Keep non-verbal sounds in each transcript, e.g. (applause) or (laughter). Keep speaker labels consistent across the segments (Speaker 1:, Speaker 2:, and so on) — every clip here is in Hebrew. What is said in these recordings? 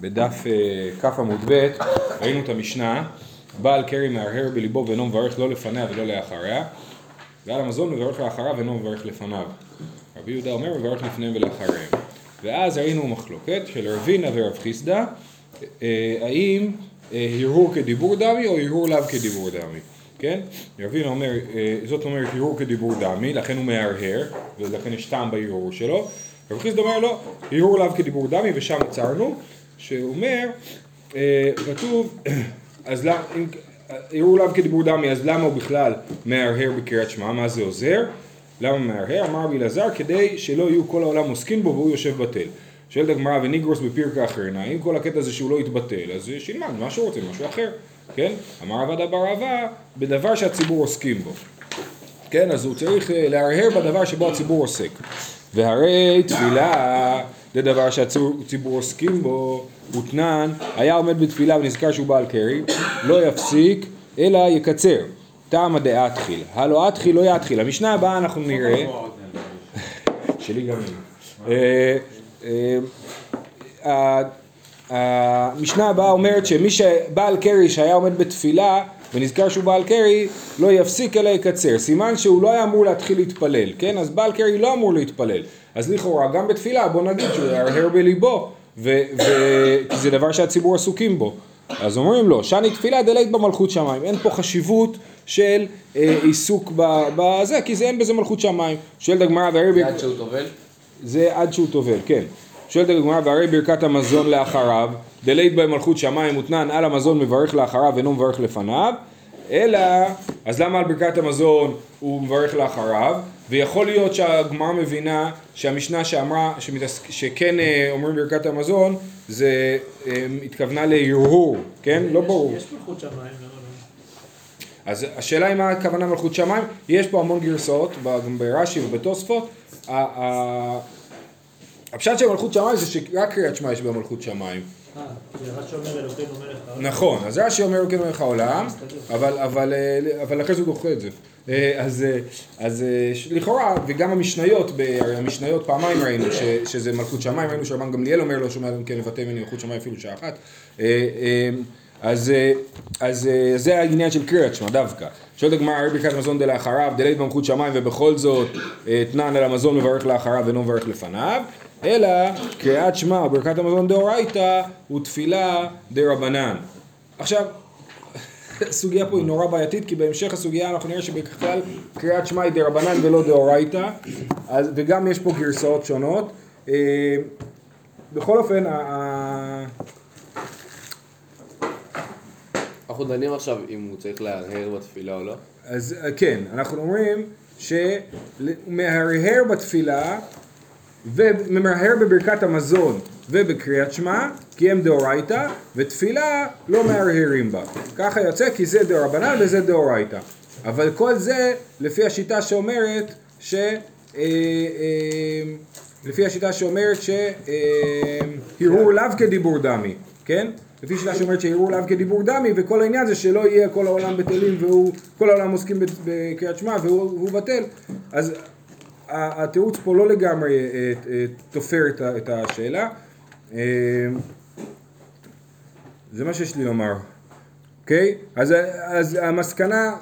Speaker 1: בדף אה, כ עמוד ב', ראינו את המשנה, בעל קרי מהרהר בליבו ואינו מברך לא לפניה ולא לאחריה, ועל המזון מברך לאחריו ואינו מברך לפניו. רבי יהודה אומר מברך לפניהם ולאחריהם. ואז ראינו מחלוקת של רבינה ורב חיסדא, אה, האם הרהור כדיבור דמי או הרהור לאו כדיבור דמי. כן? רבינה אומר, זאת אומרת הרהור כדיבור דמי, לכן הוא מהרהר, ולכן יש טעם בהרהור שלו. רב חיסדא אומר לא, הרהור לאו כדיבור דמי, ושם עצרנו. שאומר, אה, כתוב, (clears throat) אז למה, יראו לאו כדיבור דמי, אז למה הוא בכלל מהרהר בקריאת שמע? מה זה עוזר? למה מהרהר? אמר רבי אלעזר, כדי שלא יהיו כל העולם עוסקים בו והוא יושב בטל. שואלת הגמרא וניגרוס בפירקה אחרנה, אם כל הקטע הזה שהוא לא יתבטל, אז שילמד מה שהוא רוצה, משהו אחר, כן? אמר עבדה בר אהבה, בדבר שהציבור עוסקים בו. כן, אז הוא צריך אה, להרהר בדבר שבו הציבור עוסק. והרי תפילה זה דבר שהציבור עוסקים בו, ותנן, היה עומד בתפילה ונזכר שהוא בעל קרי, לא יפסיק, אלא יקצר. טעמא דאתחיל. הלא אתחיל לא יתחיל. המשנה הבאה אנחנו נראה... (laughs) שלי גם היא. אה, אה, המשנה הבאה אומרת שמי שבעל קרי שהיה עומד בתפילה ונזכר שהוא בעל קרי, לא יפסיק אלא יקצר. סימן שהוא לא היה אמור להתחיל להתפלל, כן? אז בעל קרי לא אמור להתפלל. אז לכאורה גם בתפילה בוא נגיד שהוא יהרהר בליבו, ו- ו- כי זה דבר שהציבור עסוקים בו. אז אומרים לו, שאני תפילה דלית במלכות שמיים. אין פה חשיבות של אה, עיסוק בזה, כי זה אין בזה מלכות שמיים. שואלת הגמרא
Speaker 2: והרי... זה עד שהוא טובל?
Speaker 1: זה עד שהוא טובל, כן. שואלת הגמרא והרי ברכת המזון לאחריו, דלית במלכות שמיים מותנן על המזון מברך לאחריו ואינו מברך לפניו, אלא, אז למה על ברכת המזון הוא מברך לאחריו? ויכול להיות שהגמרא מבינה שהמשנה שאמרה, שמתעסק, שכן אה, אומרים ברכת המזון, זה אה, התכוונה להרהור, כן? לא ברור.
Speaker 3: יש מלכות שמיים, לא?
Speaker 1: אז השאלה היא מה הכוונה מלכות שמיים, יש פה המון גרסאות, גם ברש"י ובתוספות. הפשט של מלכות שמיים זה שרק קריאת שמע יש בה מלכות שמיים.
Speaker 3: אה, רש"י אומר אלוקינו מלך העולם.
Speaker 1: נכון, אז רש"י אומר אלוקינו מלך העולם, אבל אחרי זה הוא דוחה את זה. אה, אז, אה, לכאורה, וגם המשניות, המשניות פעמיים ראינו שזה מלכות שמיים, ראינו שרבן גמליאל אומר לו שומע כן לבטא ממני מלכות שמיים אפילו שעה אחת. אז, זה העניין של קריאת שמע דווקא. שואלת הגמרא, הרי ברכת מזון דלאחריו, דלית במלכות שמיים ובכל זאת תנן על המזון מברך לאחריו ואינו מברך לפניו. אלא קריאת שמע, ברכת המזון דאורייתא, הוא תפילה דרבנן. עכשיו, (laughs) הסוגיה פה היא נורא בעייתית, כי בהמשך הסוגיה אנחנו נראה שבכלל קריאת שמע היא דרבנן ולא דאורייתא, וגם יש פה גרסאות שונות. אה, בכל אופן,
Speaker 2: אנחנו דנים עכשיו אם הוא צריך להרהר בתפילה או לא?
Speaker 1: אז אה, כן, אנחנו אומרים שמהרהר בתפילה וממהר בברכת המזון ובקריאת שמע, כי הם דאורייתא, ותפילה לא מהרהרים בה. ככה יוצא כי זה דאורבנן וזה דאורייתא. אבל כל זה לפי השיטה שאומרת ש... אה, אה, לפי השיטה שאומרת שהרהור לאו כדיבור דמי, כן? לפי שיטה שאומרת שהרהור לאו כדיבור דמי, וכל העניין זה שלא יהיה כל העולם בטלים והוא, כל העולם עוסקים בקריאת שמע והוא בטל. אז התירוץ פה לא לגמרי אה, אה, תופר את השאלה. אה, זה מה שיש לי לומר. אוקיי? Okay? אז, אז המסקנה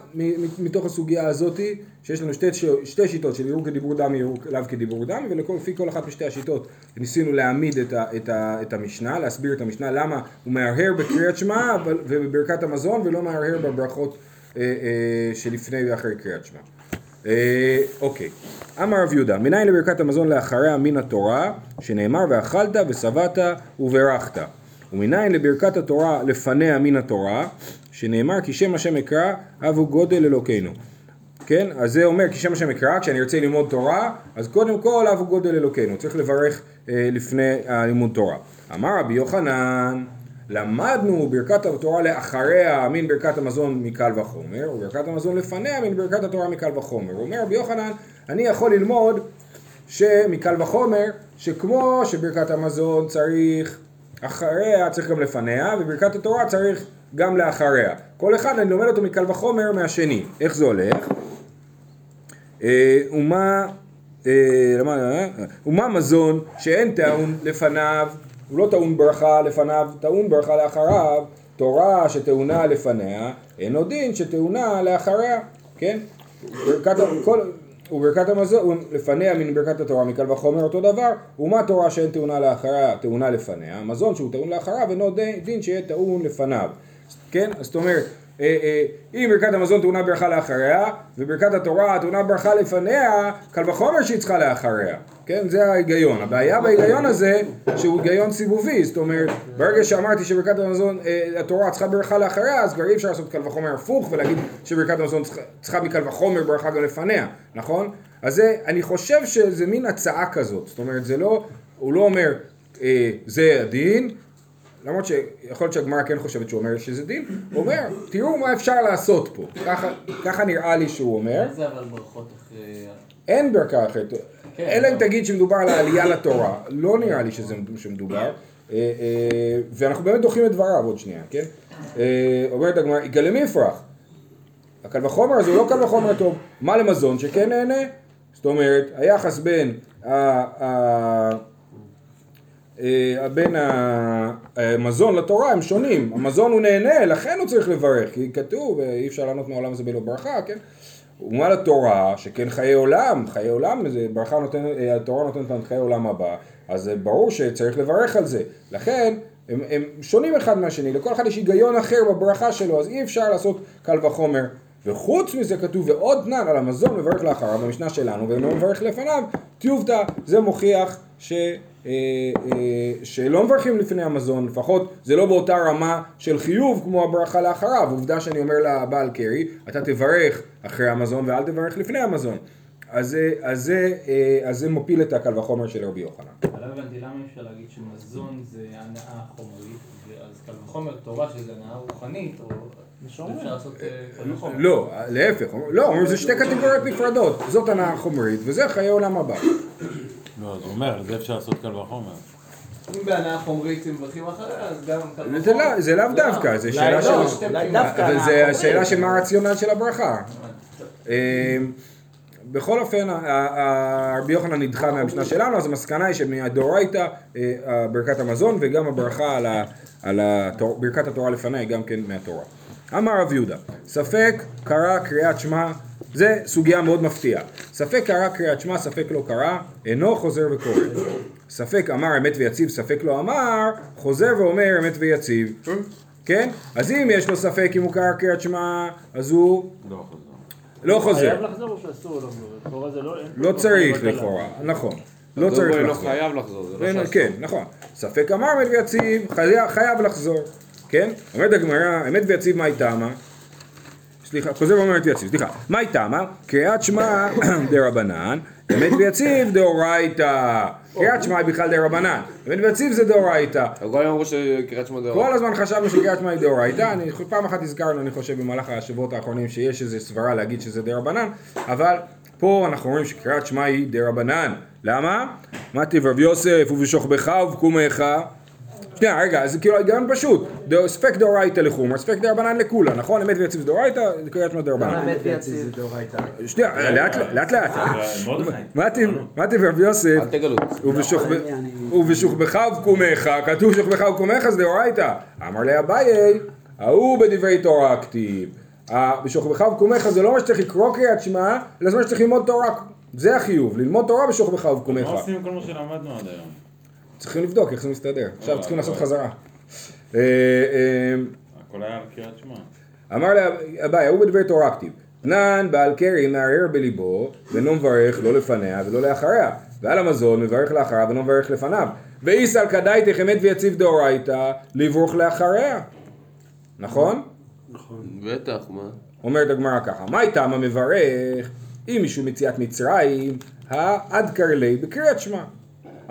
Speaker 1: מתוך הסוגיה הזאתי, שיש לנו שתי, שתי שיטות של ערעור כדיבור דם, ערעור לאו כדיבור דם, ולפי כל אחת משתי השיטות ניסינו להעמיד את, ה, את, ה, את המשנה, להסביר את המשנה למה הוא מהרהר בקריאת שמע ובברכת המזון ולא מהרהר בברכות אה, אה, שלפני ואחרי קריאת שמע. אה, אוקיי. אמר רב יהודה, מניין לברכת המזון לאחריה מן התורה, שנאמר ואכלת ושבעת וברכת. ומניין לברכת התורה לפניה מן התורה, שנאמר כי שם השם אקרא, אבו גודל אלוקינו. כן? אז זה אומר כי שם השם אקרא, כשאני ארצה ללמוד תורה, אז קודם כל אבו גודל אלוקינו. צריך לברך אה, לפני הלימוד תורה. אמר רבי יוחנן, למדנו ברכת התורה לאחריה מן ברכת המזון מקל וחומר, וברכת המזון לפניה מן ברכת התורה מקל וחומר. אומר רבי יוחנן, אני יכול ללמוד שמקל וחומר, שכמו שברכת המזון צריך אחריה, צריך גם לפניה, וברכת התורה צריך גם לאחריה. כל אחד אני לומד אותו מקל וחומר מהשני. איך זה הולך? אה, ומה, אה, ומה מזון שאין טעון לפניו הוא לא טעון ברכה לפניו, טעון ברכה לאחריו, תורה שטעונה לפניה, אינו דין שטעונה לאחריה, כן? ברכת, כל, וברכת המזון, לפניה מן ברכת התורה מקל וחומר אותו דבר, ומה תורה שאין טעונה לאחריה, טעונה לפניה, מזון שהוא טעון לאחריו אינו דין, דין שיהיה טעון לפניו, כן? זאת אומרת, אם ברכת המזון טעונה ברכה לאחריה, וברכת התורה טעונה ברכה לפניה, קל וחומר שהיא צריכה לאחריה, כן? זה ההיגיון. הבעיה בהיגיון הזה, שהוא היגיון סיבובי, זאת אומרת, ברגע שאמרתי שברכת המזון, אה, התורה צריכה ברכה לאחריה, אז כבר אי אפשר לעשות קל וחומר הפוך ולהגיד שברכת המזון צריכה, מקל וחומר ברכה גם לפניה, נכון? אז זה, אני חושב שזה מין הצעה כזאת, זאת אומרת, זה לא, הוא לא אומר, אה, זה הדין, למרות שיכול להיות שהגמרא כן חושבת שהוא אומר שזה דין, הוא אומר, תראו מה אפשר לעשות פה, ככה, ככה נראה לי שהוא אומר,
Speaker 4: זה אבל ברכות אחרי...
Speaker 1: אין ברכה אחרת,
Speaker 4: כן,
Speaker 1: אלא אם. תגיד שמדובר על העלייה לתורה, לא נראה לי שזה שמדובר, אה, אה, ואנחנו באמת דוחים את דבריו עוד שנייה, כן? אה, אומרת הגמרא, יגלה מפרח, הקל וחומר הזה הוא לא קל וחומר טוב, מה למזון שכן נהנה? זאת אומרת, היחס בין בין המזון לתורה הם שונים, המזון הוא נהנה, לכן הוא צריך לברך, כי כתוב, אה, אי אפשר לענות מהעולם הזה בלא ברכה, כן? ומה לתורה, שכן חיי עולם, חיי עולם, זה ברכה נותנת, אה, התורה נותנת לנו את חיי עולם הבא, אז ברור שצריך לברך על זה, לכן הם, הם שונים אחד מהשני, לכל אחד יש היגיון אחר בברכה שלו, אז אי אפשר לעשות קל וחומר. וחוץ מזה כתוב ועוד תנן על המזון מברך לאחריו במשנה שלנו ואינו מברך לפניו טיובתא זה מוכיח ש, אה, אה, שלא מברכים לפני המזון לפחות זה לא באותה רמה של חיוב כמו הברכה לאחריו. עובדה שאני אומר לבעל קרי אתה תברך אחרי המזון ואל תברך לפני המזון. אז, זה- אז, זה, אה, אז זה מפיל את הקל וחומר של רבי יוחנן.
Speaker 4: אבל לא הבנתי למה אי אפשר להגיד שמזון זה הנאה חומרית, אז קל וחומר תורה שזה הנאה רוחנית, או אפשר לעשות אה, קל וחומר.
Speaker 1: לא, להפך, לא, אומרים זה שתי קטגוריות נפרדות, זאת הנאה חומרית וזה חיי עולם הבא.
Speaker 5: לא, אז הוא אומר, זה אפשר לעשות קל וחומר.
Speaker 4: אם בהנאה חומרית הם מברכים אחריה, אז גם קל וחומר.
Speaker 1: זה לא- זה לאו דווקא, זה שאלה
Speaker 4: לא,
Speaker 1: של... אבל זה. השאלה של מה הרציונל של הברכה. אה, בכל אופן, רבי יוחנן נדחה מהמשנה שלנו, אז המסקנה היא שמהדאורייתא אה, ברכת המזון וגם הברכה על ה- על התור- ברכת התורה לפניה היא גם כן מהתורה. אמר רב יהודה, ספק קרא קריאת שמע, זה סוגיה מאוד מפתיעה. ספק קרא קריאת שמע, ספק לא קרא, אינו חוזר וקורא. ספק אמר אמת ויציב, ספק לא אמר, חוזר ואומר אמת ויציב. כן? אז אם יש לו ספק אם הוא קרא קריאת שמע, אז הוא
Speaker 5: לא חוזר.
Speaker 1: לא חוזר.
Speaker 3: חייב לחזור או שאסור לו לחזור? לכאורה זה לא...
Speaker 1: לא צריך לכאורה, נכון. לא
Speaker 2: לא
Speaker 1: צריך
Speaker 2: לא
Speaker 1: לחזור.
Speaker 2: חייב לחזור, זה
Speaker 1: כן,
Speaker 2: לא שאסור.
Speaker 1: כן, נכון. ספק אמר אמת ויציב, חייב- חייב לחזור. כן? אומרת הגמרא, אמת ויציב מה היא טעמה? סליחה, חוזר ואומר אמת ויציב, סליחה. מה היא טעמה? קריאת שמע (coughs) דרבנן, אמת ויציב דאורייתא. קריאת שמע היא בכלל דרבנן, אמת ויציב זה דאורייתא.
Speaker 2: כל אמרו שקריאת שמע דאורייתא.
Speaker 1: כל הזמן חשבנו שקריאת שמע היא דאורייתא, פעם אחת הזכרנו, אני חושב, במהלך השבועות האחרונים, שיש איזו סברה להגיד שזה דרבנן, אבל פה אנחנו רואים שקריאת שמע היא דרבנן. למה? מה טיב רב יוסף ובשוכבך ובקומך? שנייה, רגע, אז כאילו ההיגיון פשוט, ספק דאורייתא לחומר, ספק דרבנן לקולה, נכון? אמת ויציב דאורייתא, קריאת שמע דרבנן.
Speaker 6: אמת ויציב זה דאורייתא.
Speaker 1: שנייה, לאט לאט לאט. טיב- מה טיב רב יוסף?
Speaker 2: אל תגלו.
Speaker 1: ובשוכב-
Speaker 6: לא,
Speaker 1: ובשוכבך ובקומך, כתוב שוכבך ובקומך זה דאורייתא. אמר לי אביי, ההוא בדברי תורה כתיב. בשוכבך ובקומך זה לא מה שצריך לקרוא קריאת שמע, אלא זה מה שצריך ללמוד תורה. זה החיוב, ללמוד תורה בשוכבך ובקומך.
Speaker 5: מה עושים עם כל מה שלמדנו עד היום?
Speaker 1: צריכים לבדוק איך זה מסתדר. עכשיו צריכים לעשות חזרה. אה, אה,
Speaker 5: הכל היה על קריאת שמע.
Speaker 1: אמר לאביי, ההוא בדברי תורה כתיב, תנן בעל קרי מערער בליבו, ואינו מברך לא לפניה ולא לאחריה, ועל המזון מברך לאחריה ואינו מברך לפניו. ואיסל כדאיתך אמת ויציב דאורייתא, לברוך לאחריה. נכון?
Speaker 2: בטח, מה?
Speaker 1: אומרת הגמרא ככה, מה איתם המברך אם משום יציאת מצרים, העד קרלי בקריאת שמע.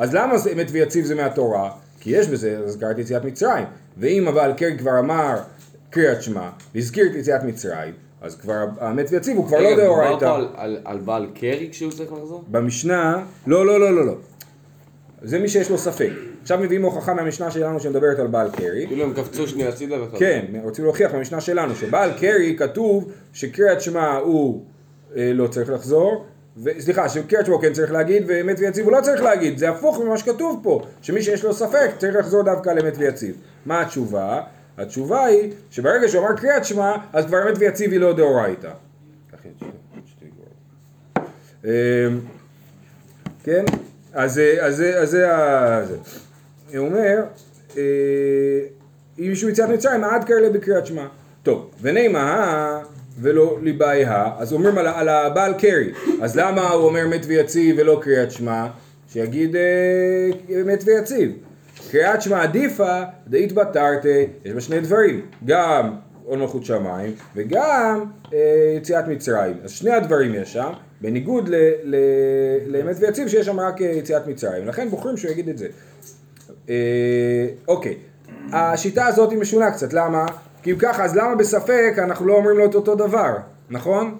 Speaker 1: אז למה זה אמת ויציב זה מהתורה? כי יש בזה הזכרת יציאת מצרים. ואם הבעל קרי כבר אמר קריאת שמע, והזכיר את יציאת מצרים, אז כבר האמת ויציב הוא כבר לא
Speaker 2: רגע, מדובר
Speaker 1: דאורייתא.
Speaker 2: פה על- על- על בעל קרי כשהוא צריך לחזור?
Speaker 1: במשנה, לא, לא, לא, לא, לא. זה מי שיש לו ספק. עכשיו מביאים הוכחה מהמשנה שלנו שמדברת על בעל קרי.
Speaker 2: כאילו הם קפצו שנייה הצידה וחזרו.
Speaker 1: כן, רוצים להוכיח במשנה שלנו שבעל קרי כתוב שקריאת שמע הוא אה, לא צריך לחזור, סליחה, שקריאת שמע הוא כן צריך להגיד ואמת ויציב הוא לא צריך להגיד, זה הפוך ממה שכתוב פה, שמי שיש לו ספק צריך לחזור דווקא על אמת ויציב. מה התשובה? התשובה היא שברגע שהוא אמר קריאת שמע, אז כבר אמת ויציב היא לא דאורייתא. אמ, כן? אז זה- אז זה. הוא אומר, אה, אם מישהו יציאת מצרים, עד כאלה בקריאת שמע. טוב, ונימה ולא ליבאי ה, אז אומרים על, על הבעל קרי, אז למה הוא אומר מת ויציב ולא קריאת שמע? שיגיד אה, מת ויציב. קריאת שמע עדיפה, דאית בתרתי, יש בה שני דברים, גם עול מלכות שמיים וגם אה, יציאת מצרים. אז שני הדברים יש שם, בניגוד ל, ל, לאמת ויציב שיש שם רק אה, יציאת מצרים. לכן בוחרים שהוא יגיד את זה. אה, אוקיי, השיטה הזאת היא משונה קצת, למה? כי אם ככה, אז למה בספק אנחנו לא אומרים לו את אותו דבר, נכון?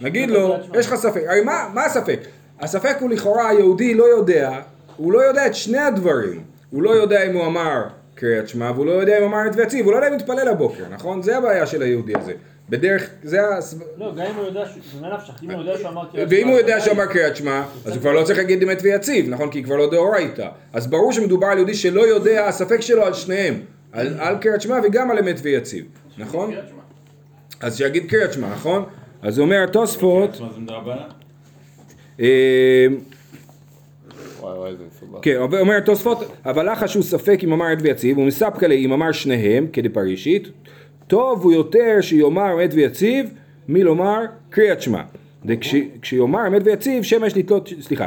Speaker 1: נגיד לו, יש לך ספק, הרי מה, מה הספק? הספק הוא לכאורה היהודי לא יודע, הוא לא יודע את שני הדברים, הוא לא יודע אם הוא אמר קריאת שמע והוא לא יודע אם הוא אמר את ויציב, הוא לא יודע אם הוא התפלל הבוקר, נכון? זה הבעיה של היהודי הזה. בדרך, זה ה...
Speaker 3: לא, גם אם הוא יודע, זה נפשך, אם הוא יודע שהוא אמר קריאת
Speaker 1: ואם הוא יודע שהוא אמר קריאת שמע, אז הוא כבר לא צריך להגיד אמת ויציב, נכון? כי היא כבר לא דאורייתא. אז ברור שמדובר על יהודי שלא יודע, הספק שלו על שניהם. על, על קריאת שמע וגם על אמת ויציב, נכון? אז שיגיד קריאת שמע, נכון? אז אומר התוספות? אה. כן, אומר אומר התוספות, אבל לך שהוא ספק אם אמר עת ויציב, ומספקא לי אם אמר שניהם, כדפרישית, טוב הוא יותר שיאמר אמת ויציב, מלומר קריאת שמע. וכשיאמר אמת ויציב, שמא יש לתלות, סליחה,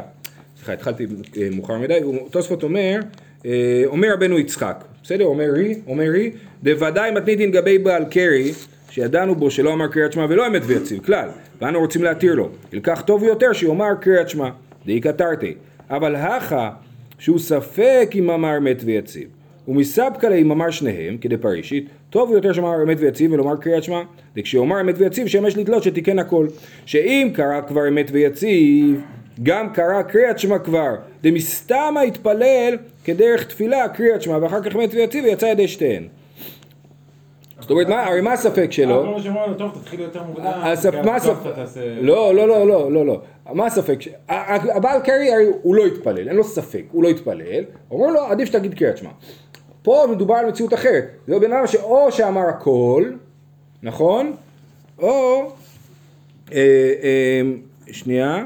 Speaker 1: סליחה, התחלתי אה, מאוחר מדי, תוספות אומר, אה, אומר רבנו יצחק, בסדר? אומר רי, אומר רי, דוודאי מתניתין גבי בעל קרי, שידענו בו שלא אמר קריאת שמע ולא אמת ויציב, כלל, ואנו רוצים להתיר לו. ילקח טוב יותר שיאמר קריאת שמע, דאי קטרתי. אבל הכה שהוא ספק אם אמר אמת ויציב, ומסבקא לה אם אמר שניהם, כדפרישית, טוב יותר שאמר אמת ויציב ולומר קריאת שמע, וכשיאמר אמת ויציב שמש לתלות שתיקן הכל. שאם קרא כבר אמת ויציב, גם קרא קריאת שמע כבר, דמסתמה התפלל כדרך תפילה קריאת שמע, ואחר כך אמת ויציב ויצא ידי שתיהן. זאת אומרת, מה, הרי מה הספק שלו? לא, לא, לא, לא, לא, לא. מה הספק? הבעל קרי הרי הוא לא התפלל, אין לו ספק, הוא לא התפלל, אומרים לו עדיף שתגיד קריאת שמע. פה מדובר על מציאות אחרת, זה בן אדם שאו שאמר הכל, נכון? או, אה, אה, שנייה,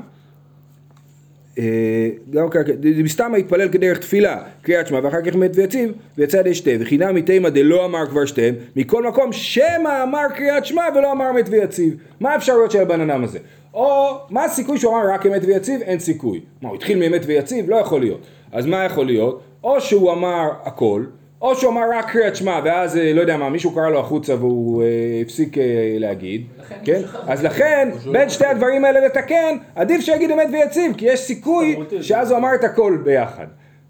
Speaker 1: גם ככה, מסתם התפלל כדרך תפילה, קריאת שמע, ואחר כך מת ויציב, ויצא ידי שתי, וחינם מתימה דלא אמר כבר שתיהם, מכל מקום שמא אמר קריאת שמע ולא אמר מת ויציב. מה האפשרויות של הבן אדם הזה? או, מה הסיכוי שהוא אמר רק אמת ויציב? אין סיכוי. מה, הוא התחיל מאמת ויציב? לא יכול להיות. אז מה יכול להיות? או שהוא אמר הכל, או שהוא אמר רק קריאת שמע, ואז, אה, לא יודע מה, מישהו קרא לו החוצה והוא אה, הפסיק אה, להגיד, כן? אז לכן, בין שתי הדברים האלה לתקן, עדיף שיגיד אמת ויציב, כי יש סיכוי שאז הוא אמר את הכל ביחד.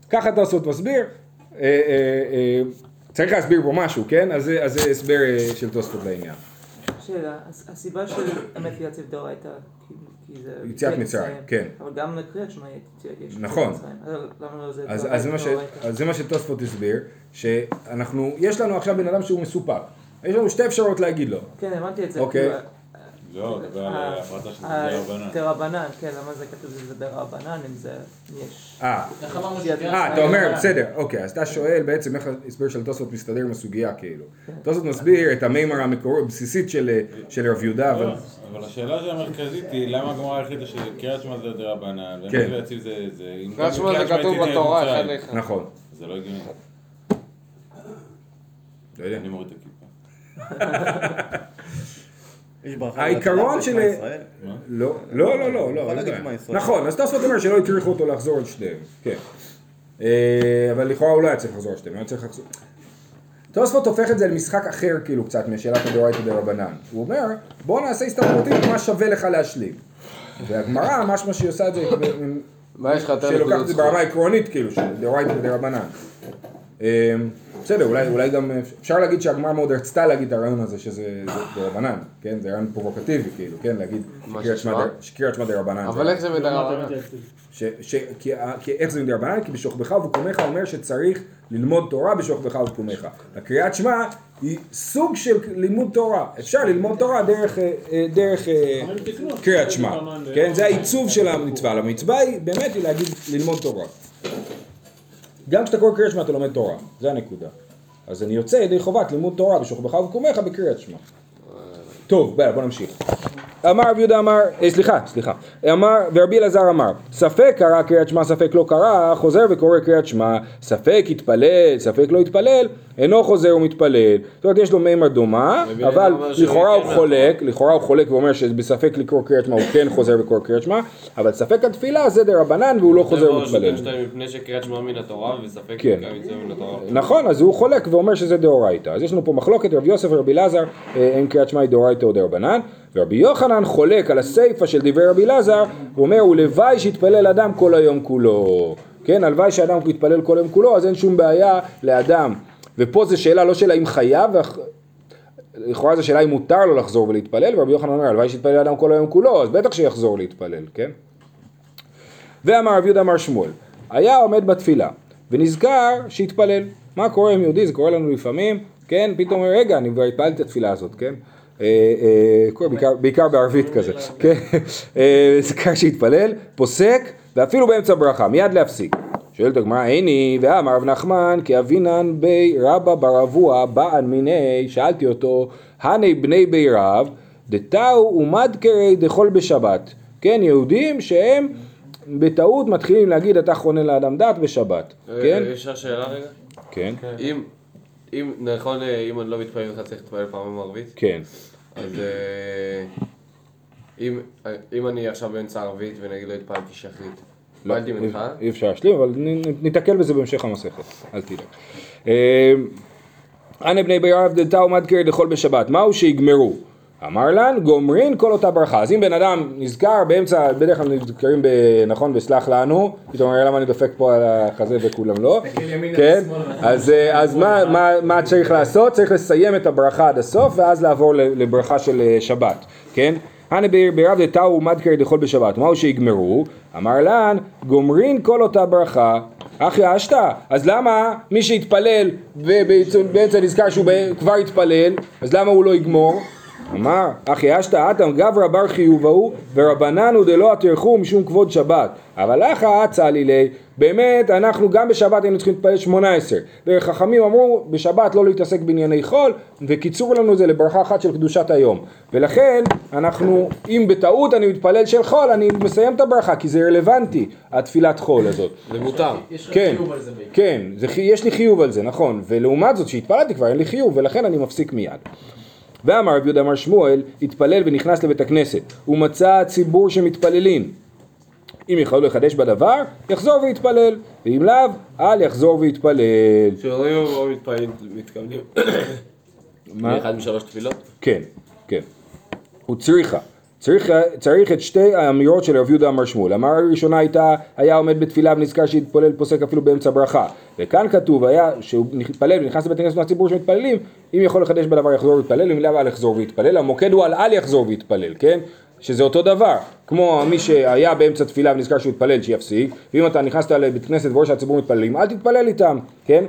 Speaker 1: ככה תוספות מסביר, אה, אה, אה, צריך להסביר פה משהו, כן? אז זה אז זה הסבר אה, של תוספות לעניין.
Speaker 6: שאלה, הס- הסיבה של אמת ויציב דאורייתא.
Speaker 1: יציאת מצרים, כן.
Speaker 6: אבל גם לקריאת שמע יש
Speaker 1: נכון.
Speaker 6: לא זה
Speaker 1: אז, זה מה? אז זה שתוספות הסביר, שאנחנו, יש לנו עכשיו בן אדם שהוא מסופק, יש לנו שתי אפשרויות להגיד לו.
Speaker 6: כן, הבנתי את זה.
Speaker 1: אוקיי.
Speaker 5: לא, דבר על
Speaker 6: ה-
Speaker 5: ההפרטה של דרבנן.
Speaker 6: דרבנן, כן, למה זה כתוב שזה דרבנן, אם זה, יש...
Speaker 1: אה,
Speaker 6: אה,
Speaker 1: אה, אתה אומר, בסדר, אוקיי, אז אתה שואל בעצם איך ההסבר של תוספות מסתדר עם הסוגיה כאילו. תוספות מסביר את המימר המקורי, הבסיסית של, של רב יהודה, אבל...
Speaker 5: לא, אבל השאלה המרכזית היא למה הגמרא החליטה שקריאת שמע זה דרבנן,
Speaker 1: כן.
Speaker 5: ואמת ויציב זה...
Speaker 2: קריאת שמע זה כתוב
Speaker 5: יציב
Speaker 2: בתורה. אחד לאחד.
Speaker 1: נכון.
Speaker 5: זה לא הגיוני.
Speaker 1: לא יודע.
Speaker 5: אני מוריד את הכיפה. (laughs)
Speaker 7: יש ברכה
Speaker 1: העיקרון של... לא, לא, לא, לא, לא. נכון, אז תוספות אומר שלא הכריחו אותו לחזור על שתיהם. כן. אה, אבל לכאורה הוא לא היה צריך לחזור על שתיהם, הוא היה צריך לחזור... תוספות הופך את זה למשחק אחר כאילו קצת משאלת הדאורייתא דרבנן. הוא אומר, בוא נעשה הסתברותי מה שווה לך להשלים. והגמרא, משמע שהיא עושה את זה,
Speaker 2: מה יש לך יותר
Speaker 1: שלוקחת
Speaker 2: נקודות
Speaker 1: את זה
Speaker 2: זכות?
Speaker 1: ברמה עקרונית כאילו, של דאורייתא ודרבנן. אה, בסדר, אולי, אולי גם אפשר להגיד שהגמרא מאוד רצתה להגיד את הרעיון הזה שזה זה דרבנן, כן? זה רעיון פרובוקטיבי, כאילו, כן? להגיד שקריאת שמע דרבנן.
Speaker 2: אבל איך זה מדרבנן?
Speaker 1: ש, ש, כי, ה- כי איך זה מדרבנן? כי בשוכבך ובקומך אומר שצריך ללמוד תורה בשוכבך ובקומך. הקריאת שמע היא סוג של לימוד תורה. אפשר ללמוד תורה דרך, אה, אה, דרך אה, קריאת שמע. כן?
Speaker 3: אה,
Speaker 1: זה העיצוב של המצווה. המצווה היא באמת היא להגיד ללמוד תורה. גם כשאתה קורא קריאת שמע אתה לומד תורה. זה הנקודה. אז אני יוצא ידי חובת לימוד תורה בשוכבך ובקומך בקריאת שמע. טוב, בוא, בוא נמשיך. אמר רבי יהודה אמר, אה, סליחה, סליחה, אמר, ורבי אלעזר אמר, ספק קרא קריאת שמע, ספק לא קרא, חוזר וקורא קריאת שמע, ספק יתפלל, ספק לא יתפלל, אינו חוזר ומתפלל. זאת אומרת, יש לו מימר דומה, אבל לכאורה הוא
Speaker 2: כן
Speaker 1: חולק, לכאורה הוא חולק ואומר שבספק לקרוא קריאת שמע הוא כן חוזר וקורא קריאת שמע, אבל ספק התפילה זה דרבנן והוא לא חוזר ומתפלל.
Speaker 2: התורה וספק
Speaker 1: כן. נכון, אז הוא חולק ואומר שזה דאורייתא. אז יש לנו פה מחלוקת, רבי יוסף ורבי אלעזר, אה, אם קריאת שמע היא דאורייתא או דרבנן, ורבי יוחנן חולק על הסיפא של דברי רבי אלעזר, הוא אומר, ולוואי שיתפלל אדם כל היום כולו. כן, הלוואי שאדם יתפלל כל היום כולו, אז אין שום בעיה לאדם. ופה זו שאלה לא של האם חייב, לכאורה זו שאלה אם מותר לו לחזור ולהתפלל, ורבי יוחנן אומר, הלוואי שיתפלל אדם כל היום כולו, אז בטח שיחזור להתפלל, כן? ואמר רב יהודה אמר שמואל, היה עומד בתפילה, ונזכר שהתפלל. מה קורה עם יהודי? זה קורה לנו לפעמים, כן? פתאום רגע, אני כבר התפללתי את התפילה הזאת, כן? אה, אה, בעיקר, בערבית כזה, כן? אה, נזכר שהתפלל, פוסק, ואפילו באמצע ברכה, מיד להפסיק. שואלת הגמרא, איני, ואמר רב נחמן, כי אבינן בי רבא ברבוע, באן מיני, שאלתי אותו, הני בני בי רב, דתאו ומדקרי דחול בשבת. כן, יהודים שהם בטעות מתחילים להגיד אתה חונן לאדם דת בשבת, כן?
Speaker 2: יש לך שאלה רגע?
Speaker 1: כן,
Speaker 2: אם, נכון, אה, אם אני לא מתפלל לך צריך להתפלל פעם ערבית?
Speaker 1: כן.
Speaker 2: אז אה, אם, אם אני עכשיו באמצע ערבית ונגיד לא התפללתי שחרית,
Speaker 1: לא,
Speaker 2: התפללתי מנחה?
Speaker 1: אי אפשר להשלים, אבל ניתקל בזה בהמשך המסכת, אל תדאג. אה, אנה בני בירב דלתא ומדקר דחול בשבת, מהו שיגמרו? אמר לן, גומרין כל אותה ברכה. אז אם בן אדם נזכר באמצע, בדרך כלל נזכרים, ב, נכון, בסלח לנו, פתאום אומר למה אני דופק פה על החזה וכולם לא, כן? אז, אה, אז מה, מה, מה צריך לעשות? צריך לסיים את הברכה עד הסוף, ואז לעבור לברכה של אה, שבת, כן? הנה בירב דתאו ומדקר דחול בשבת, מהו שיגמרו? אמר לן, גומרין כל אותה ברכה. אחי אשתא, אז למה מי שהתפלל ובאמצע נזכר שהוא כבר התפלל, אז למה הוא לא יגמור? אמר, אחי אשתא אטם גברא בר חיובהו ורבננו דלא הטרחו משום כבוד שבת. אבל אחא אצה לילי, באמת אנחנו גם בשבת היינו צריכים להתפלל שמונה עשר. וחכמים אמרו בשבת לא להתעסק בענייני חול, וקיצור לנו זה לברכה אחת של קדושת היום. ולכן אנחנו, אם בטעות אני מתפלל של חול, אני מסיים את הברכה, כי זה רלוונטי, התפילת חול הזאת.
Speaker 2: זה מותר.
Speaker 4: יש לך
Speaker 1: כן,
Speaker 4: חיוב על זה.
Speaker 1: כן, זה, יש לי חיוב על זה, נכון, ולעומת זאת שהתפללתי כבר אין לי חיוב ולכן אני מפסיק מיד. ואמר רב יהודה אמר שמואל, התפלל ונכנס לבית הכנסת, ומצא ציבור שמתפללים. אם יכולו לחדש בדבר, יחזור ויתפלל, ואם לאו, אל יחזור ויתפלל.
Speaker 2: כשאומרים או מתפללים, מתכוונים
Speaker 1: מה?
Speaker 2: לאחד משלוש תפילות?
Speaker 1: כן, כן. הוא צריכה. צריך, צריך את שתי האמירות של רב יהודה אמר שמואל. המרה הראשונה הייתה, היה עומד בתפילה ונזכר שהתפלל פוסק אפילו באמצע ברכה. וכאן כתוב, היה, שהוא מתפלל ונכנס לבית הכנסת מהציבור שמתפללים, אם יכול לחדש בדבר יחזור ויתפלל, אם לאו אל יחזור ויתפלל. המוקד הוא על אל יחזור ויתפלל, כן? שזה אותו דבר. כמו מי שהיה באמצע תפילה ונזכר שהוא התפלל, שיפסיק. ואם אתה נכנסת לבית כנסת ורואה שהציבור מתפללים, אל תתפלל איתם, כן?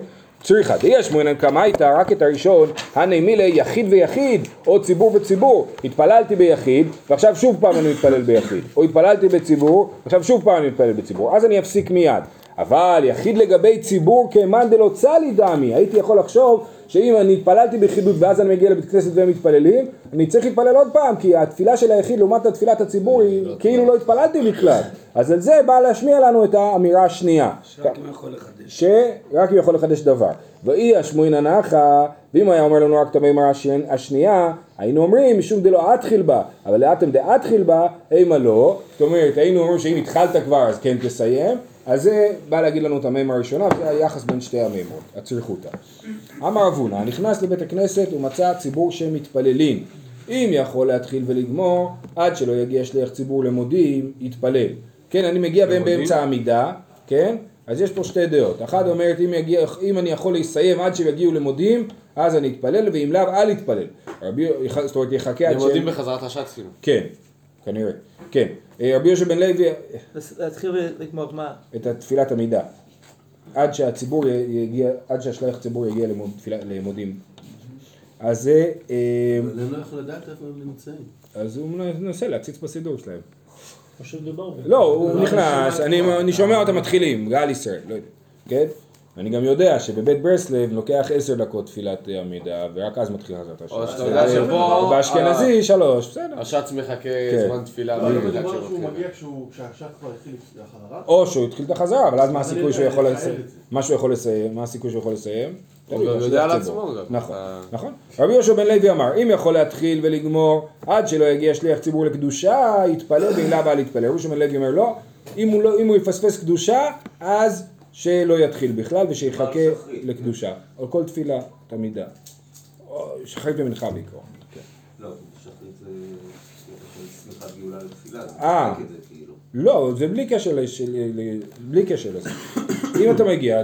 Speaker 1: צריכה. יש מוענן קמייתא, רק את הראשון, הני מילי יחיד ויחיד, או ציבור וציבור. התפללתי ביחיד, ועכשיו שוב פעם אני מתפלל ביחיד. או התפללתי בציבור, ועכשיו שוב פעם אני מתפלל בציבור. אז אני אפסיק מיד. אבל יחיד לגבי ציבור כמאן דלא צלי דמי, הייתי יכול לחשוב שאם אני התפללתי ביחידות ואז אני מגיע לבית כנסת והם מתפללים, אני צריך להתפלל עוד פעם, כי התפילה של היחיד לעומת התפילת הציבור היא כאילו לא התפללתי בכלל. אז על זה בא להשמיע לנו את האמירה השנייה.
Speaker 7: שרק אם יכול לחדש.
Speaker 1: שרק הוא יכול לחדש דבר. ואי השמואין הנחה, ואם היה אומר לנו רק את המימרה השני- השנייה, היינו אומרים משום דלא אתחיל בה, אבל לאטם דאתחיל בה, אימה לא. זאת אומרת, היינו אומרים שאם התחלת כבר אז כן תסיים, אז זה בא להגיד לנו את המימרה הראשונה, זה היחס בין שתי המימרות, הצריכותא. אמר אבונה, נכנס לבית הכנסת ומצא ציבור שמתפללים. אם יכול להתחיל ולגמור, עד שלא יגיע שליח ציבור למודים, יתפלל. כן, אני מגיע בהם באמצע העמידה, כן? אז יש פה שתי דעות. אחת אומרת אם, יגיע, אם אני יכול לסיים עד שהם יגיעו למודים, אז אני אתפלל, ואם לאו, אל יתפלל. רבי, זאת אומרת, יחכה עד שהם...
Speaker 2: בחזרת השעת כאילו.
Speaker 1: כן, כנראה. כן. אה, רבי יהושע בן לוי,
Speaker 6: לס- להתחיל ולגמור מה?
Speaker 1: את תפילת עמידה. עד שהציבור יגיע, עד שהשליח ציבור יגיע למוד, תפילה, למודים. אז זה, אה,
Speaker 8: אבל אני לא יכול לדעת איפה הם נמצאים.
Speaker 1: אז הוא מנסה להציץ בסידור שלהם. לא, הוא נכנס, אני, אני שומע אותם מתחילים, גל ישראל, לא יודע, כן? אני גם יודע שבבית ברסלב לוקח עשר דקות תפילת עמידה, ורק אז מתחיל חזרת השעה.
Speaker 2: או שאתה יודע שפה-
Speaker 1: באשכנזי שלוש, בסדר.
Speaker 2: השץ מחכה
Speaker 1: כן.
Speaker 2: זמן תפילה. במידה
Speaker 8: מדובר
Speaker 2: כשהוא
Speaker 8: שהוא
Speaker 2: מתחיל.
Speaker 8: מגיע כשהשעת כבר התחיל לחזרה?
Speaker 1: או שהוא התחיל את החזרה, אבל אז מה הסיכוי שהוא יכול לסיים?
Speaker 8: את
Speaker 1: מה שהוא יכול לסיים? מה הסיכוי שהוא יכול לסיים?
Speaker 2: הוא יודע על. עצמו גם.
Speaker 1: נכון, נכון. רבי יהושע בן לוי אמר, אם יכול להתחיל ולגמור עד שלא יגיע שליח ציבור לקדושה, יתפלל ואם לאו אל יתפלל. רבי יהושע בן לוי אומר לא, אם הוא לא- אם הוא יפספס קדושה, אז שלא יתחיל בכלל ושיחכה לקדושה. על כל תפילה, תמידה. או שחרית ומנחה בעיקרון. כן.
Speaker 9: לא, שחרית זה של שמחת גאולה לתפילה, זה
Speaker 1: אה.
Speaker 9: מחזק את זה כאילו.
Speaker 1: לא, זה בלי קשר בלי קשר לזה. אם אתה מגיע,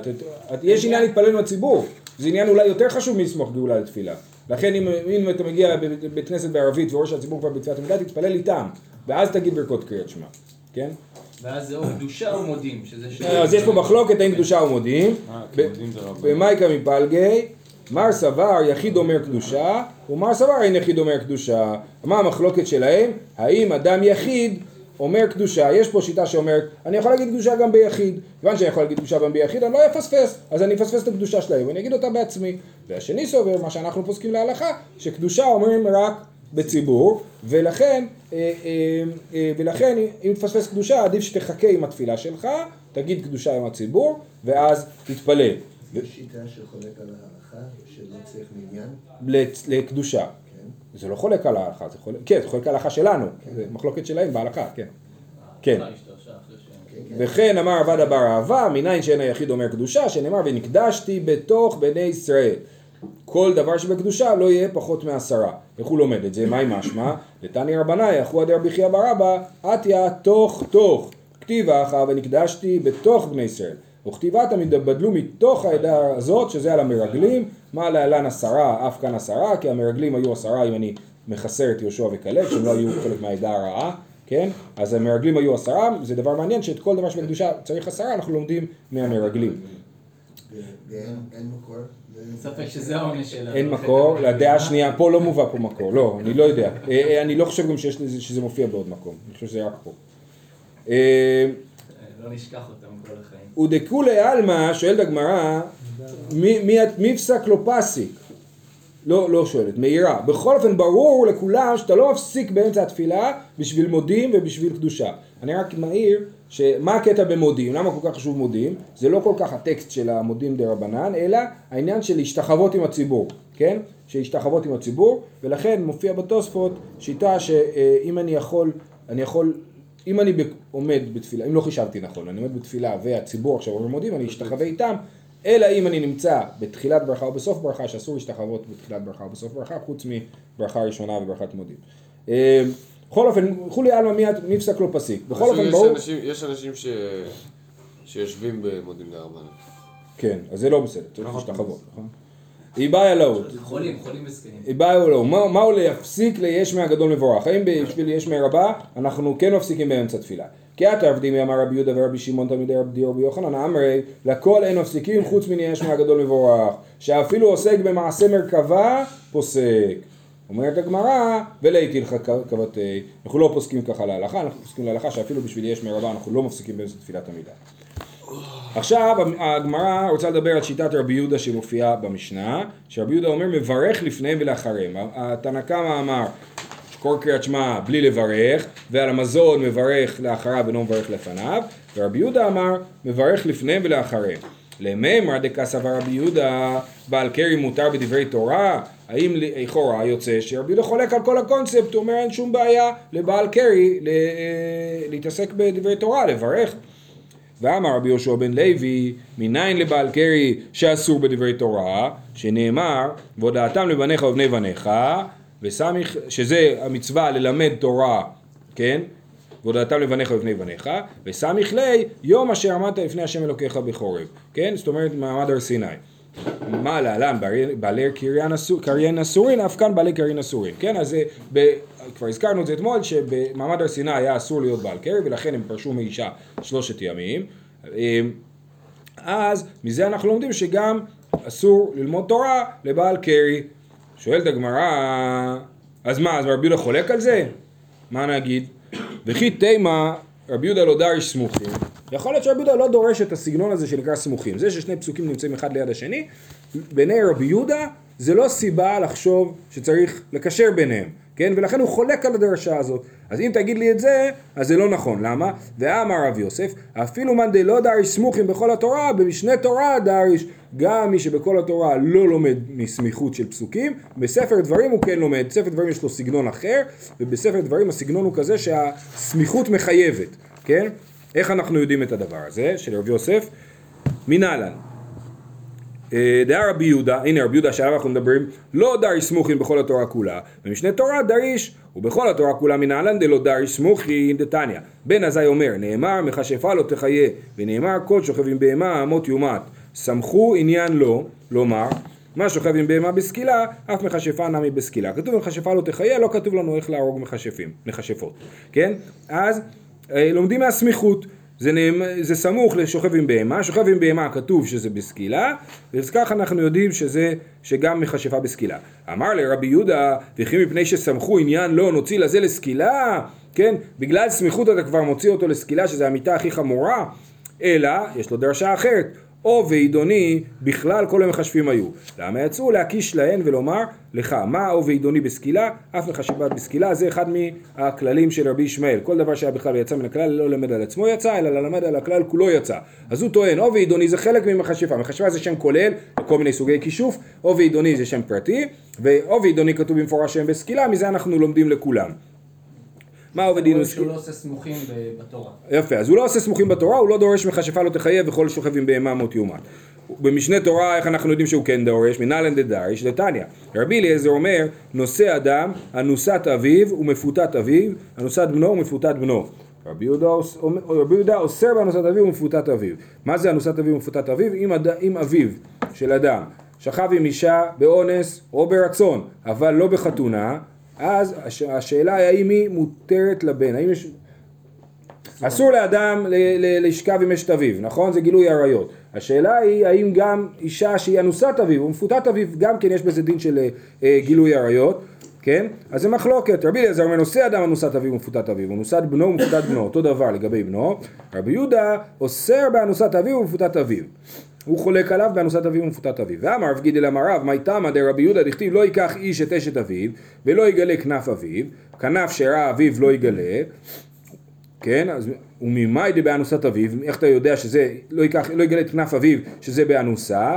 Speaker 1: יש עניין להתפלל עם הציבור. זה עניין אולי יותר חשוב מלסמוך גאולה לתפילה. לכן אם, אם אתה מגיע בבית כנסת בערבית ורואה שהציבור כבר בתפילת עמידה, תתפלל איתם. ואז תגיד ברכות קריאת שמע. כן?
Speaker 4: ואז זה או (coughs) קדושה או מודים, שזה ש...
Speaker 1: אז יש פה מחלוקת האם קדושה ומודים.
Speaker 5: אה.
Speaker 1: במייקה מפלגי, מר סבר יחיד אומר קדושה, ומר סבר אין יחיד אומר קדושה. מה המחלוקת שלהם? האם אדם יחיד אומר קדושה, יש פה שיטה שאומרת, אני יכול להגיד קדושה גם ביחיד, כיוון שאני יכול להגיד קדושה גם ביחיד, אני לא אפספס, אז אני אפספס את הקדושה שלהם, ואני אגיד אותה בעצמי. והשני סובר, מה שאנחנו פוסקים להלכה, שקדושה אומרים רק בציבור, ולכן, אה, אה, אה, ולכן אם תפספס קדושה, עדיף שתחכה עם התפילה שלך, תגיד קדושה עם הציבור, ואז תתפלל.
Speaker 10: יש שיטה שחולק על ההלכה, שלא צריך מניין?
Speaker 1: לקדושה.
Speaker 10: כן.
Speaker 1: זה לא חולק על ההלכה, זה חולק, כן, זה חולק על ההלכה שלנו, זה מחלוקת שלהם בהלכה, כן. כן.
Speaker 10: כן, כן.
Speaker 1: וכן אמר עבד אבר אהבה, מניין שאין היחיד אומר קדושה, שנאמר ונקדשתי בתוך בני ישראל. כל דבר שבקדושה לא יהיה פחות מעשרה. איך הוא לומד את זה? מהי משמע? לתני רבנאי, אחו עד רבי חייא בר אבא, עטיה תוך תוך. כתיבה אחא ונקדשתי בתוך בני ישראל. וכתיבה תמיד בדלו מתוך העדה הזאת, שזה על המרגלים, מה להלן עשרה, אף כאן עשרה, כי המרגלים היו עשרה אם אני מחסר את יהושע וכלב, שהם לא היו חלק מהעדה הרעה, כן? אז המרגלים היו עשרה, זה דבר מעניין שאת כל דבר שבקדושה צריך עשרה, אנחנו לומדים מהמרגלים.
Speaker 10: ואין אין מקור?
Speaker 4: ספק שזה העונש שלה.
Speaker 1: אין מקור, לדעה השנייה, פה לא מובא פה מקור, לא, אני לא יודע. אה, אה, אני לא חושב גם שזה מופיע בעוד מקום, אני חושב שזה רק פה. אה,
Speaker 4: לא נשכח אותם כל החיים.
Speaker 1: ודכולי עלמא, שואלת הגמרא, מי- מי- מי פסק לו פסיק? לא, לא שואלת, מהירה. בכל אופן ברור לכולם שאתה לא מפסיק באמצע התפילה בשביל מודים ובשביל קדושה. אני רק מעיר שמה הקטע במודים, למה כל כך חשוב מודים? זה לא כל כך הטקסט של המודים דה רבנן, אלא העניין של להשתחוות עם הציבור, כן? שהשתחוות עם הציבור, ולכן מופיע בתוספות שיטה שאם אני יכול, אני יכול, אם אני עומד בתפילה, אם לא חישבתי נכון, אני עומד בתפילה והציבור עכשיו אומר מודים, אני אשתחווה איתם, אלא אם אני נמצא בתחילת ברכה או בסוף ברכה, שאסור להשתחוות בתחילת ברכה או בסוף ברכה, חוץ מברכה ראשונה וברכת מודים. בכל אופן, כולי עלמא מי- מי פסק לא פסיק. בכל אופן,
Speaker 2: יש
Speaker 1: ברור...
Speaker 2: אנשים- יש אנשים ש- שיושבים במודים דרבנן.
Speaker 1: כן, אז זה לא בסדר, צריך להשתחוות, נכון? איבאי אלוהות.
Speaker 4: חולים, חולים וזקנים.
Speaker 1: איבאי אלוהות. מה- מהו להפסיק ליש מהגדול מבורך? האם בשביל יש מהרבה, אנחנו כן מפסיקים באמצע תפילה? כי את עבדים אמר רבי יהודה ורבי שמעון תלמידי רבי רבי יוחנן אמרי לכל אין מפסיקים חוץ מן יש מהגדול מבורך שאפילו עוסק במעשה מרכבה פוסק אומרת הגמרא ולהיטיל כבתי אנחנו לא פוסקים ככה להלכה אנחנו פוסקים להלכה שאפילו בשביל יש מרבה אנחנו לא מפסיקים באמצע תפילת עמידה עכשיו הגמרא רוצה לדבר על שיטת רבי יהודה שמופיעה במשנה, שרבי יהודה אומר מברך לפניהם ולאחריהם. התנא קמא אמר קורא קריאת שמע בלי לברך, ועל המזון מברך לאחריו ולא מברך לפניו, ורבי יהודה אמר מברך לפניהם ולאחריהם. למימרא דקסא רבי יהודה בעל קרי מותר בדברי תורה? האם לכאורה יוצא שרבי יהודה חולק על כל הקונספט, הוא אומר אין שום בעיה לבעל קרי אה, להתעסק בדברי תורה, לברך. ואמר רבי יהושע בן לוי, מניין לבעל קרי שאסור בדברי תורה, שנאמר, והודעתם לבניך ובני בניך, וסמיך, שזה המצווה ללמד תורה, כן? והודעתם לבניך ובני בניך, וסמיך לי יום אשר עמדת לפני השם אלוקיך בחורב, כן? זאת אומרת מעמד הר סיני. מה להלן בעלי- קריין אסור- קריין אסורין, אף כאן בעלי קריין אסורין, כן? אז זה, ב, כבר הזכרנו את זה אתמול, שבמעמד הר סיני היה אסור להיות בעל קרי, ולכן הם פרשו מאישה שלושת ימים. אמ, אז מזה אנחנו לומדים שגם אסור ללמוד תורה לבעל קרי. שואלת הגמרא, אז מה, אז רבי יהודה חולק על זה? מה נגיד? וכי תימה רבי יהודה לא דריש סמוכים. יכול להיות שרבי יהודה לא דורש את הסגנון הזה שנקרא סמוכים. זה ששני פסוקים נמצאים אחד ליד השני, בעיני רבי יהודה זה לא סיבה לחשוב שצריך לקשר ביניהם, כן? ולכן הוא חולק על הדרשה הזאת. אז אם תגיד לי את זה, אז זה לא נכון. למה? ואמר רב יוסף, אפילו מאן דלא דריש סמוכים בכל התורה, במשנה תורה דריש. גם מי שבכל התורה לא לומד מסמיכות של פסוקים, בספר דברים הוא כן לומד. בספר דברים יש לו סגנון אחר, ובספר דברים הסגנון הוא כזה שהסמיכות מחייבת, כן? איך אנחנו יודעים את הדבר הזה של רב יוסף? מנהלן. אה, דעה רבי יהודה, הנה רבי יהודה שעליו אנחנו מדברים, לא דריש סמוכין בכל התורה כולה, במשנה תורה דריש, ובכל התורה כולה מנהלן דלא דריש סמוכין דתניא. בן עזאי אומר, נאמר מכשפה לא תחיה, ונאמר כל שוכב עם בהמה אמות יומת, סמכו עניין לא, לומר, מה שוכב עם בהמה בסקילה, אף מכשפה נמי בסקילה. כתוב מכשפה לא תחיה, לא כתוב לנו איך להרוג מכשפים, מכשפות, כן? אז אה, לומדים מהסמיכות. זה, נאמ... זה סמוך לשוכב עם בהמה, שוכב עם בהמה כתוב שזה בסקילה, אז ככה אנחנו יודעים שזה, שגם מכשפה בסקילה. אמר לרבי יהודה, וכי מפני שסמכו עניין לא נוציא לזה לסקילה, כן, בגלל סמיכות אתה כבר מוציא אותו לסקילה, שזה המיטה הכי חמורה, אלא, יש לו דרשה אחרת, או ועידוני בכלל כל המכשפים היו. למה יצאו? להקיש להן ולומר לך, מה או ועידוני בסקילה? אף מכשפה בסקילה, זה אחד מהכללים של רבי ישמעאל. כל דבר שהיה בכלל יצא מן הכלל, לא למד על עצמו יצא, אלא ללמד על הכלל כולו יצא. אז הוא טוען, או ועידוני זה חלק ממכשפה. מכשפה זה שם כולל, כל מיני סוגי כישוף, או ועידוני זה שם פרטי, ואו ועידוני כתוב במפורש שהם בסקילה, מזה אנחנו לומדים לכולם. מה עובד וסקילה?
Speaker 4: שהוא לא עושה סמוכים בתורה.
Speaker 1: יפה, אז הוא לא עושה סמוכים בתורה, הוא לא דורש מכשפה לא תחייב וכל שוכב עם בהמה מות יומת. במשנה תורה, איך אנחנו יודעים שהוא כן דורש? מנהלן דדריש דתניא. רבי אליעזר אומר, נושא אדם, אנוסת אביו ומפותת אביו, אנוסת בנו ומפותת בנו. רבי יהודה, רבי יהודה אוסר באנוסת אביו ומפותת אביו. מה זה אנוסת אביו ומפותת אביו? אם, אד... אם אביו של אדם שכב עם אישה באונס או ברצון, אבל לא בחתונה, אז הש... השאלה היא האם היא מותרת לבן, האם יש... אסור לאדם ל- ל- לשכב עם אשת אביו, נכון? זה גילוי עריות. השאלה היא האם גם אישה שהיא אנוסת אביו ומפותת אביו, גם כן יש בזה דין של אה, אה, גילוי עריות, כן? אז זה מחלוקת. רבי אליעזר אומר נושא אדם אנוסת אביו ומפותת אביו, אנוסת בנו ומפותת בנו, אותו דבר לגבי בנו. רבי יהודה אוסר באנוסת אביו ומפותת אביו. הוא חולק עליו באנוסת אביו ומפותת אביו. ואמר רב גידל אמר רב, מי תמא דרבי יהודה דכתיב לא ייקח איש את אשת אביו ולא יגלה כנף אביו, כנף שראה אביו לא יגלה, כן, אז וממאי דבאנוסת אביו, איך אתה יודע שזה, לא, ייקח, לא יגלה את כנף אביו שזה באנוסה,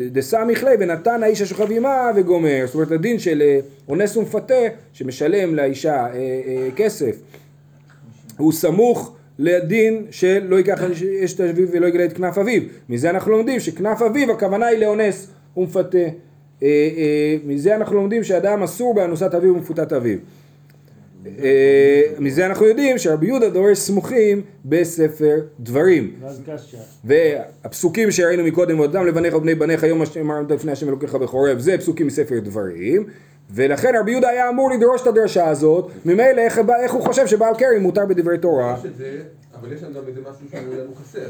Speaker 1: דסמיך ליה ונתן האיש השוכב עמה וגומר, זאת אומרת הדין של אה, אונס ומפתה שמשלם לאישה אה, אה, כסף, הוא סמוך לדין של לא ייקח אשת אביו ולא יגלה את כנף אביו, מזה אנחנו לומדים שכנף אביו הכוונה היא לאונס ומפתה, אה, אה, מזה אנחנו לומדים שאדם אסור באנוסת אביו ומפותת אביו. אה, מזה אנחנו יודעים שרבי יהודה דורש סמוכים בספר דברים. והפסוקים שראינו מקודם, ואדם לבניך ובני בניך יום אשר אמרת לפני השם אלוקיך בחורב, זה פסוקים מספר דברים, ולכן רבי יהודה היה אמור לדרוש את הדרשה הזאת, ממילא איך, איך הוא חושב שבעל קרי מותר בדברי תורה?
Speaker 9: יש את זה, אבל יש שם גם איזה משהו שהוא לנו חסר.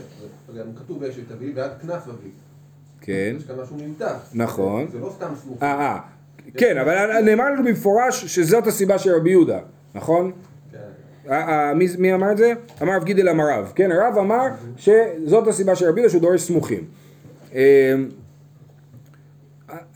Speaker 9: כתוב באשת אביו ועד כנף אביו.
Speaker 1: כן,
Speaker 9: יש כאן משהו נמתח.
Speaker 1: נכון.
Speaker 9: זה לא סתם סמוך.
Speaker 1: אה, אה, כן, אבל נאמר לנו במפורש שזאת הסיבה של רבי יהודה, נכון?
Speaker 9: כן.
Speaker 1: אה, אה, מי, מי אמר את זה? אמר רב גידל אמר רב, כן, הרב אמר שזאת הסיבה של רבי יהודה שהוא דורש סמוכים. אה,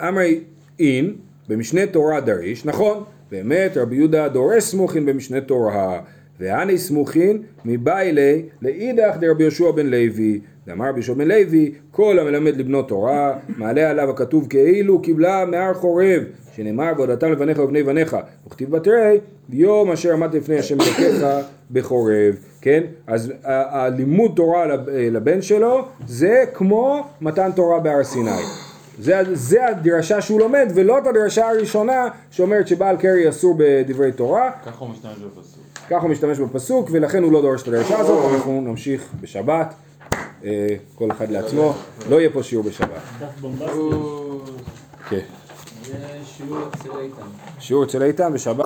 Speaker 1: אמרי אין, במשנה תורה דריש, נכון, באמת רבי יהודה דורש סמוכין במשנה תורה, והני סמוכין מביילי לאידך דרבי יהושע בן לוי, ואמר רבי יהושע בן לוי, כל המלמד לבנו תורה, מעלה עליו הכתוב כאילו קיבלה מהר חורב, שנאמר ועודתם לבניך ובני בניך, וכתיב בתרי, יום אשר עמדת לפני השם אלוקיך בחורב, כן? אז הלימוד תורה לב- לבן שלו זה כמו מתן תורה בהר סיני. זה, זה הדרשה שהוא לומד, ולא את הדרשה הראשונה שאומרת שבעל קרי אסור בדברי תורה.
Speaker 5: ככה הוא משתמש בפסוק.
Speaker 1: ככה הוא משתמש בפסוק ולכן הוא לא דורש את הדרשה הזאת, אנחנו נמשיך בשבת, אה, כל אחד לעצמו, לא יהיה פה שיעור בשבת. כן.
Speaker 4: זה שיעור אצל איתן.
Speaker 1: שיעור אצל איתן בשבת.